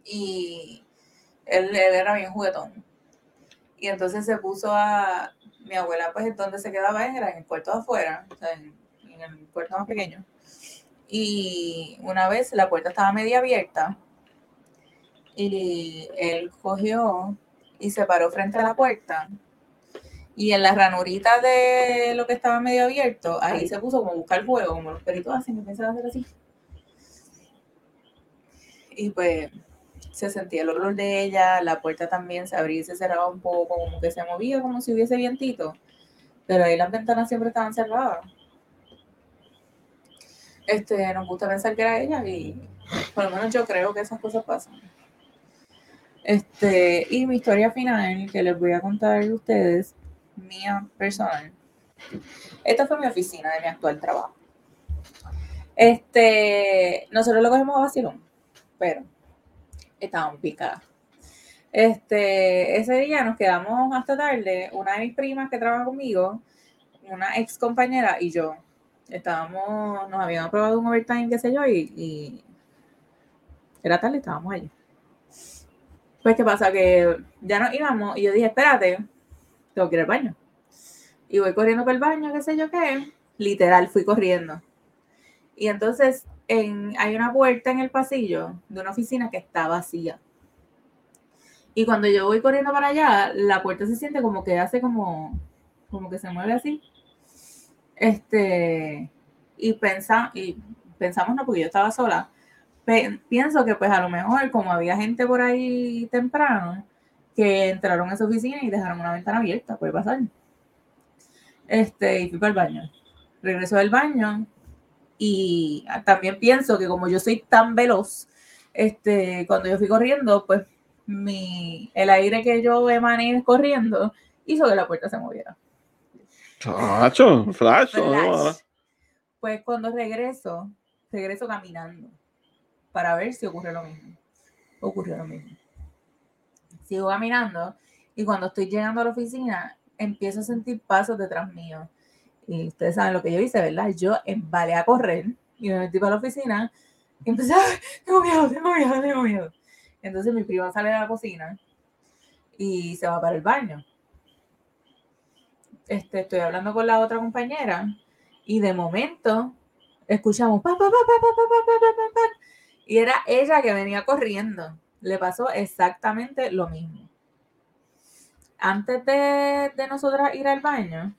Y él, era bien juguetón. Y entonces se puso a. Mi abuela, pues, donde se quedaba era en el puerto de afuera, o sea, en, en el puerto más pequeño. Y una vez la puerta estaba media abierta y él cogió y se paró frente a la puerta y en la ranurita de lo que estaba medio abierto, ahí se puso como a buscar fuego, como los peritos hacen, que pensaba hacer así. Y pues se sentía el olor de ella, la puerta también se abría y se cerraba un poco, como que se movía, como si hubiese vientito. Pero ahí las ventanas siempre estaban cerradas. Este, nos gusta pensar que era ella y por lo menos yo creo que esas cosas pasan. Este, y mi historia final que les voy a contar a ustedes mía personal. Esta fue mi oficina de mi actual trabajo. Este, nosotros lo cogemos a vacilón, pero estábamos picadas. Este, ese día nos quedamos hasta tarde, una de mis primas que trabaja conmigo, una ex compañera y yo. Estábamos, nos habíamos aprobado un overtime, qué sé yo, y, era tarde, estábamos allí. Pues, ¿qué pasa? Que ya nos íbamos y yo dije, espérate, tengo que ir al baño. Y voy corriendo por el baño, qué sé yo qué. Literal, fui corriendo. Y entonces en, hay una puerta en el pasillo de una oficina que está vacía. Y cuando yo voy corriendo para allá, la puerta se siente como que hace como, como que se mueve así. Este, y, pensa, y pensamos, no, porque yo estaba sola. pienso que pues a lo mejor como había gente por ahí temprano, que entraron a esa oficina y dejaron una ventana abierta, puede pasar. Este, y fui para el baño. Regreso del baño y también pienso que como yo soy tan veloz, este, cuando yo fui corriendo, pues mi, el aire que yo emané corriendo hizo que la puerta se moviera. Flash, flash. Pues cuando regreso, regreso caminando para ver si ocurre lo mismo. ocurrió lo mismo. Sigo caminando y cuando estoy llegando a la oficina, empiezo a sentir pasos detrás mío. Y ustedes saben lo que yo hice, ¿verdad? Yo embalé a correr y me metí para la oficina y empecé, a, tengo miedo, tengo miedo, tengo miedo. Entonces mi prima sale de la cocina y se va para el baño. Este, estoy hablando con la otra compañera y de momento escuchamos pa, pa, pa, y era ella que venía corriendo. Le pasó exactamente lo mismo. Antes de, de nosotras ir al baño,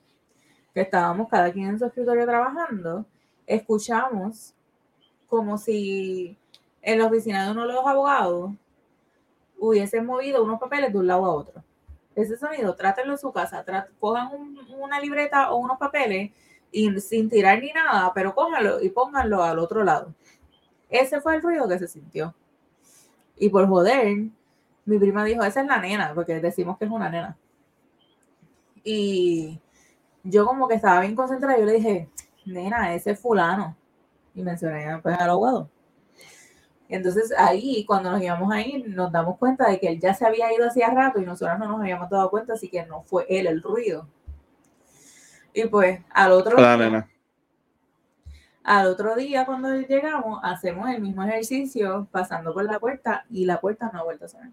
que estábamos cada quien en su escritorio trabajando, escuchamos como si en la oficina de uno de los abogados hubiesen movido unos papeles de un lado a otro. Ese sonido, trátenlo en su casa, cojan una libreta o unos papeles y sin tirar ni nada, pero cójanlo y pónganlo al otro lado. Ese fue el ruido que se sintió. Y por joder, mi prima dijo, esa es la nena, porque decimos que es una nena. Y yo como que estaba bien concentrada, yo le dije, nena, ese es fulano. Y mencioné pues, al abogado. Y entonces ahí, cuando nos íbamos a ir, nos damos cuenta de que él ya se había ido hacía rato y nosotros no nos habíamos dado cuenta, así que no fue él el ruido. Y pues al otro día, al otro día cuando llegamos, hacemos el mismo ejercicio pasando por la puerta y la puerta no ha vuelto a sonar.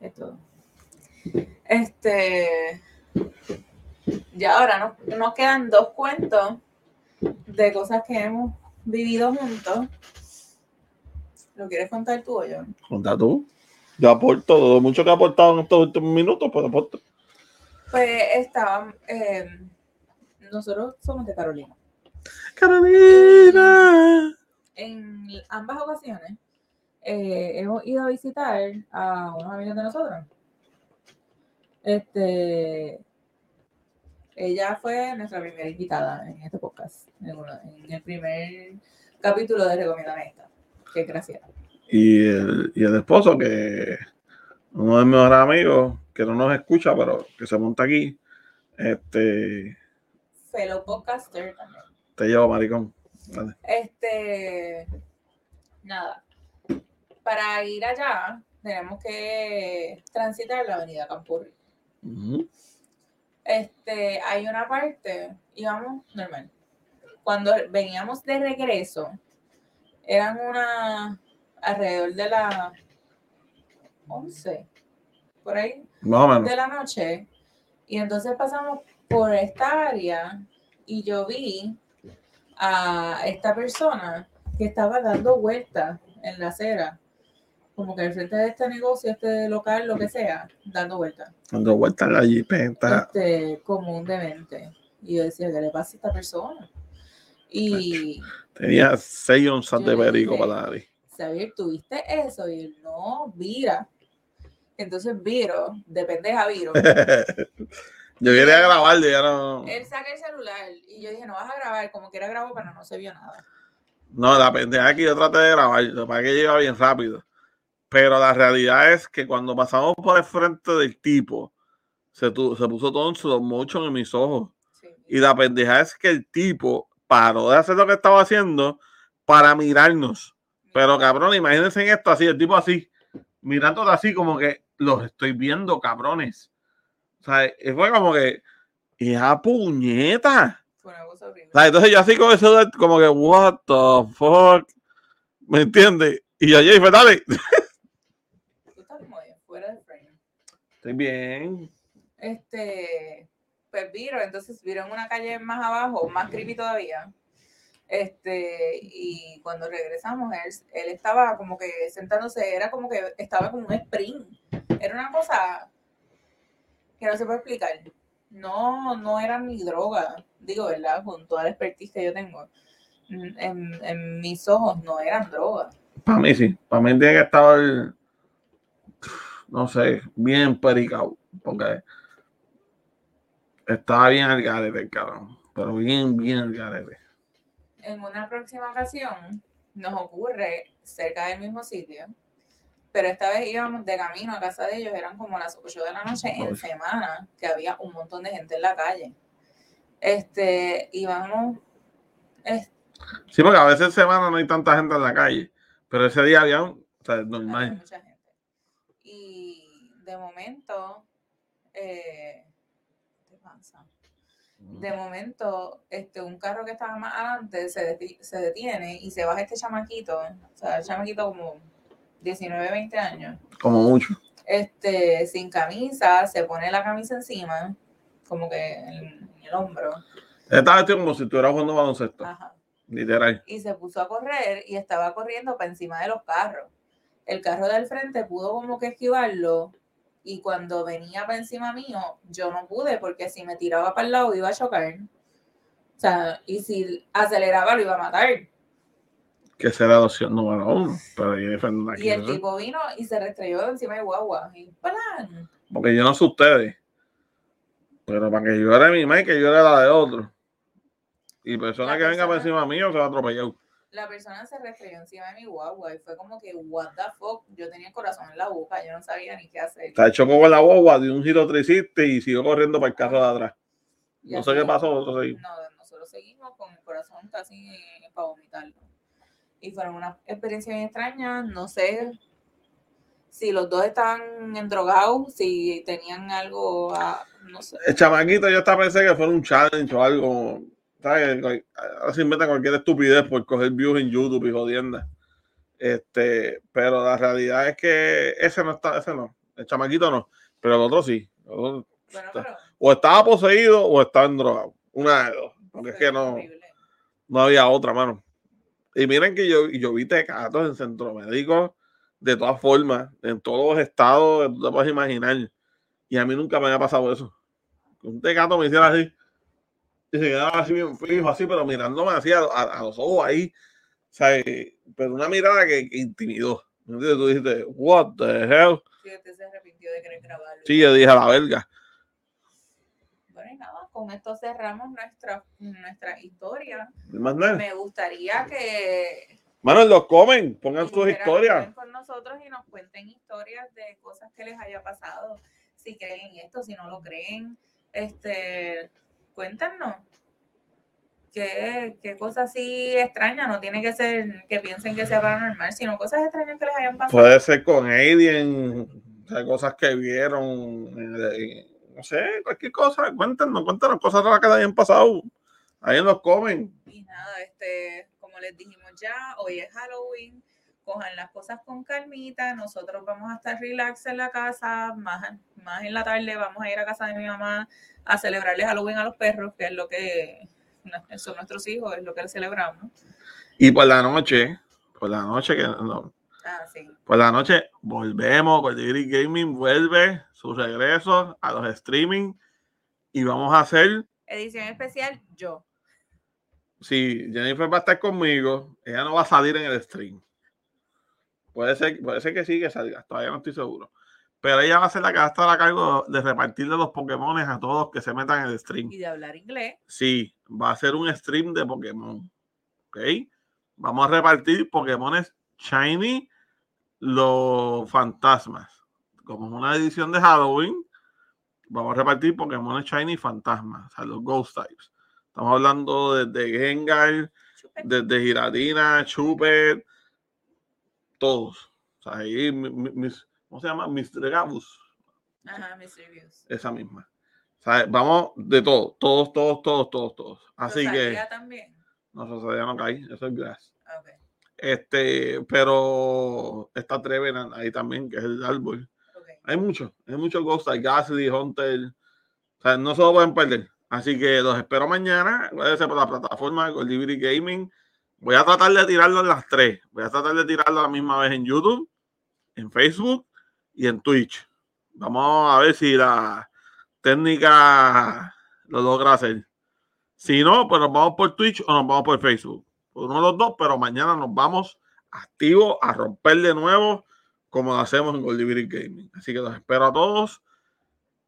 Es todo. Este, ya ahora nos quedan dos cuentos de cosas que hemos vivido juntos. ¿Lo quieres contar tú o yo? Conta tú. Yo aporto todo mucho que he aportado en estos últimos minutos, pues aporto. Pues estaba. Eh, nosotros somos de Carolina. Carolina. En, ambas ocasiones eh, hemos ido a visitar a unos amigos de nosotros. Este, ella fue nuestra primera invitada en este podcast, en, el primer capítulo de Recomienda esta. Qué gracias. Y el, y el esposo, que uno de mis mejores amigos, que no nos escucha, pero que se monta aquí. Este. Fellow podcaster también. Te llevo, maricón. Este. Nada. Para ir allá, tenemos que transitar la avenida Campurri. Este, hay una parte, íbamos normal. Cuando veníamos de regreso, eran una alrededor de las 11, por ahí, de la noche. Y entonces pasamos por esta área y yo vi a esta persona que estaba dando vueltas en la acera como que al frente de este negocio, este local, lo que sea, dando vueltas. Dando vueltas la jipeta. Este, como un demente. Y yo decía, ¿qué le pasa a esta persona? Y. Tenía seis onzas de perico para dar. Xavier, ¿tuviste eso? Y él, no, vira. Entonces viro, de pendeja viro. yo quería grabar, ya no. Él saca el celular y yo dije, no vas a grabar, como quiera grabo, pero no se vio nada. No, la pendeja que yo traté de grabar, para que lleva bien rápido. Pero la realidad es que cuando pasamos por el frente del tipo, se, se puso slow motion en mis ojos. Y la pendeja es que el tipo paró de hacer lo que estaba haciendo para mirarnos. Pero cabrón, imagínense en esto así, el tipo así, mirando así como que los estoy viendo, cabrones. O sea, fue como que, ¡hija puñeta! Entonces yo así con eso, como que, what the fuck, ¿me entiendes? Y yo, fue dale. Estoy bien. Este, pues vieron, entonces vieron una calle más abajo, más creepy todavía. Este, y cuando regresamos, él, él estaba como que sentándose, era como que estaba como un sprint. Era una cosa que no se puede explicar. No, no era ni droga, digo, ¿verdad? Con toda la expertise que yo tengo. En, en mis ojos no eran drogas. Para mí sí, para mí tiene que estar no sé, bien pericado, porque estaba bien al garete, cabrón, pero bien, bien al garete. En una próxima ocasión nos ocurre cerca del mismo sitio, pero esta vez íbamos de camino a casa de ellos, eran como las 8 de la noche en semana, que había un montón de gente en la calle. Este, íbamos Sí, porque a veces en semana no hay tanta gente en la calle, pero ese día había un, o sea, normal. mucha gente. De momento, eh, ¿qué pasa? De momento, este, un carro que estaba más adelante se, deti- se detiene y se baja este chamaquito, o sea, el chamaquito como 19, 20 años, Como mucho. este, sin camisa, se pone la camisa encima, como que en, en el hombro, Estaba vestido como si estuviera jugando baloncesto, ajá, literal. y se puso a correr y estaba corriendo para encima de los carros. El carro del frente pudo como que esquivarlo y cuando venía para encima mío, yo no pude porque si me tiraba para el lado iba a chocar. O sea, y si aceleraba lo iba a matar. Que será la opción número uno. Jennifer Y el tipo vino y se restrelló encima de guagua. Y ¡palan! Porque yo no sé ustedes. Pero para que llore mi madre, que llore la de otro. Y persona La que venga por persona- encima mío se va a atropellar. La persona se restrelló encima de mi guagua y fue como que, what the fuck, yo tenía el corazón en la boca, yo no sabía ni qué hacer. Se chocó con la boba, dio un giro triciste y siguió corriendo para el carro de atrás. No sé qué pasó, nosotros seguimos. No, nosotros seguimos con el corazón casi eh, para vomitarlo. Y fueron una experiencia bien extraña. No sé si los dos estaban endrogados, si tenían algo, a- no sé. El chamaquito, yo hasta pensé que fuera un challenge o algo. Ahora se inventa cualquier estupidez por coger views en YouTube y jodienda. Este, pero la realidad es que ese no está, ese no. El chamaquito no. Pero el otro sí. El otro Bueno, está- pero o estaba poseído o estaba endrogado. Una de dos. Porque es que no, no había otra, mano. Y miren que yo, yo vi tecatos en centro médico de todas formas, en todos los estados que tú te puedes imaginar. Y a mí nunca me había pasado eso. Que un tecato me hiciera así. Y se quedaba así bien fijo, así, pero mirándome así a, a- a los ojos ahí. O sea, eh, pero una mirada que, que intimidó. ¿Me entiendes? Tú dijiste, what the hell? Sí, usted se arrepintió de querer grabarlo. Sí, yo dije a la verga. Bueno, y nada, con esto cerramos nuestra, nuestra historia. Más nada. Me gustaría que Mano, los comen, pongan sus historias. con nosotros y nos cuenten historias de cosas que les haya pasado, si creen esto, si no lo creen, este, cuéntenos. ¿Qué, qué cosas así extrañas? No tiene que ser que piensen que sea paranormal, sino cosas extrañas que les hayan pasado. Puede ser con o sea, cosas que vieron, no sé, cualquier cosa. Cuéntanos, cuéntanos cosas raras que le hayan pasado. Ahí nos comen. Y nada, este, como les dijimos ya, hoy es Halloween, cojan las cosas con calmita, nosotros vamos a estar relax en la casa, más, más en la tarde vamos a ir a casa de mi mamá a celebrarle Halloween a los perros, que es lo que son nuestros hijos, es lo que celebramos. Y por la noche, por la noche que no, Ah, sí. por la noche volvemos, con Digri Gaming vuelve su regreso a los streaming y vamos a hacer, Edición especial, yo. si Jennifer va a estar conmigo, ella no va a salir en el stream. Puede ser, puede ser que sí que salga, todavía no estoy seguro. Pero ella va a ser la que va a estar a cargo de repartirle los Pokémon a todos los que se metan en el stream. Y de hablar inglés. Sí, va a ser un stream de Pokémon. ¿Ok? Vamos a repartir Pokémones Shiny, los fantasmas. Como es una edición de Halloween, vamos a repartir Pokémon Shiny y fantasmas, o sea, los Ghost types. Estamos hablando desde Gengar, Chupe. desde Giratina, Chupet, todos. O sea, ahí, mi- mi- mis, ¿cómo se llama? Mr. Gabus, Ajá, mis reviews. esa misma. O sea, vamos de todo, todos, todos, todos, todos, todos. Así que... También. No, Rosalía no cae, eso es grass. Ah, ok, Este, pero está Trevenant ahí también, que es el árbol. ok. Hay muchos, hay muchos Ghost, hay Gasly, Hunter. O sea, no se lo pueden perder. Así que los espero mañana. Acuérdense por la plataforma de Gold Gaming. Voy a tratar de tirarlo en las tres. Voy a tratar de tirarlo a la misma vez en YouTube, en Facebook y en Twitch. Vamos a ver si la técnica lo logra hacer. Si no, pues nos vamos por Twitch o nos vamos por Facebook. Uno de los dos, pero mañana nos vamos activos a romper de nuevo como lo hacemos en Gold Gaming. Así que los espero a todos.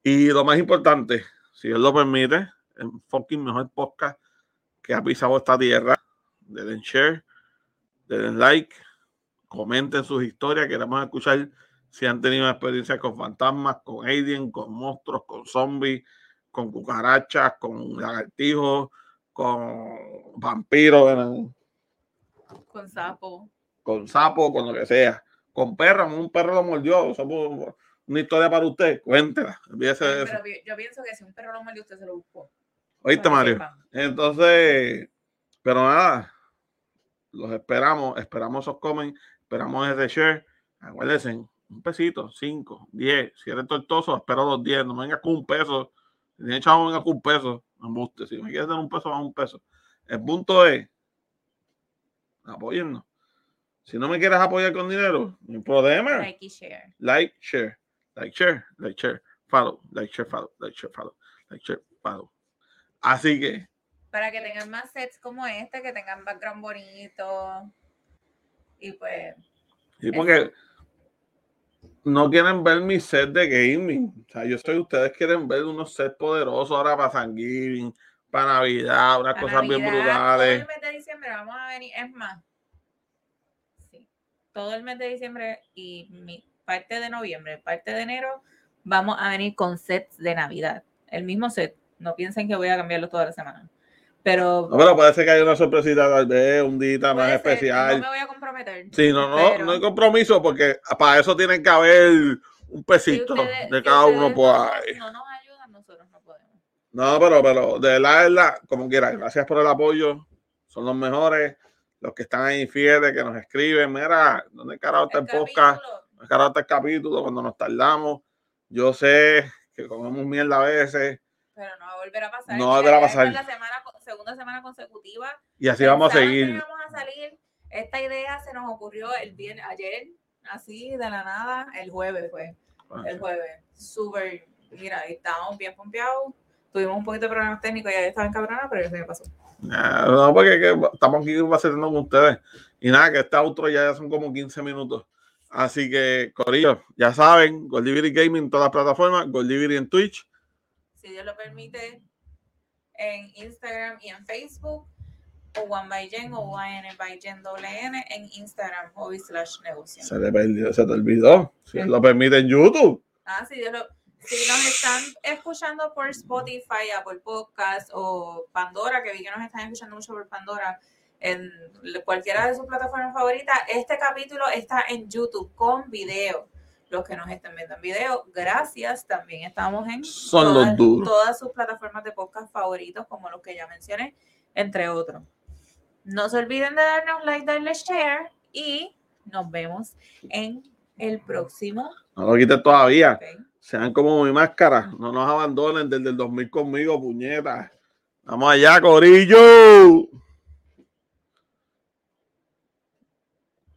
Y lo más importante, si Dios lo permite, el fucking mejor podcast que ha pisado esta tierra. Denle share, denle like, comenten sus historias. Queremos escuchar si han tenido experiencias con fantasmas, con alien, con monstruos, con zombies, con cucarachas, con lagartijos, con vampiros. Con sapo. Con sapo, con lo que sea. Con perro, un perro lo mordió. Somos una historia para usted. Cuéntela. Pero yo pienso que si un perro lo mordió, usted se lo buscó. ¿Oíste, Mario? Entonces, pero nada, los esperamos, esperamos esos comen, esperamos ese share. Acuérdense, un pesito, cinco, diez. Si eres tortoso, espero los diez. No me vengas con un peso. Si tienes chavo, venga con un peso. Embuste. Si me quieres dar un peso, va un peso. El punto es, apóyennos. Si no me quieres apoyar con dinero, no hay problema. Like y share. like, share, like, share, like, share, follow, like, share, follow, like, share, follow, like, share, follow. Así que, Para que tengan más sets como este, que tengan background bonito. Y pues, sí, porque no quieren ver mi set de gaming. O sea, yo sé que ustedes quieren ver unos sets poderosos ahora para Thanksgiving, para Navidad, unas cosas bien brutales. Todo el mes de diciembre vamos a venir, es más, sí, todo el mes de diciembre y mi parte de noviembre, parte de enero, vamos a venir con sets de Navidad. El mismo set. No piensen que voy a cambiarlo toda la semana. Pero No, pero puede ser que haya una sorpresita tal vez, un día más especial. no me voy a comprometer. Sí, no, no, pero- no hay compromiso porque para eso tienen que haber un Si pesito ustedes- de cada uno por no, nos ayudan, nosotros no podemos. No, pero, pero de verdad, de verdad, como quiera, gracias por el apoyo. Son los mejores. Los que están ahí fieles, que nos escriben. Mira, ¿dónde carajo está el, podcast? ¿Dónde carajo está el capítulo? Cuando nos tardamos. Yo sé que comemos mierda a veces pero no va a volver a pasar. No va a volver a ya es pasar. la semana, segunda semana consecutiva y así vamos a seguir. a salir. Esta idea se nos ocurrió el viernes, ayer, así de la nada, el jueves fue. El jueves. Súper, mira, estábamos bien pompeados. Tuvimos un poquito de problemas técnicos y ya estaba encabronada, pero ya se me pasó. Ah, No, porque que estamos aquí vacilando con ustedes. Y nada, que este outro ya son como 15 minutos. Así que, Corillo, ya saben, Goldiviri Gaming en todas las plataformas, Goldiviri en Twitch. Si Dios lo permite, en Instagram y en Facebook, o One by Jen o YN by Jen doble N en Instagram, hobby slash negocio. Se te, perdió, se te olvidó. Si Dios lo permite en YouTube. Ah, si Dios lo- si nos están escuchando por Spotify, Apple Podcast o Pandora, que vi que nos están escuchando mucho por Pandora, en cualquiera de sus plataformas favoritas, este capítulo está en YouTube con video. Los que nos estén viendo en video, gracias. También estamos en Son los todas, duros. todas sus plataformas de podcast favoritos, como los que ya mencioné, entre otros. No se olviden de darnos like, darle share y nos vemos en el próximo. No lo quites todavía. Sean como mi máscara. No nos abandonen desde el 2000 conmigo, puñetas. Vamos allá, Corillo.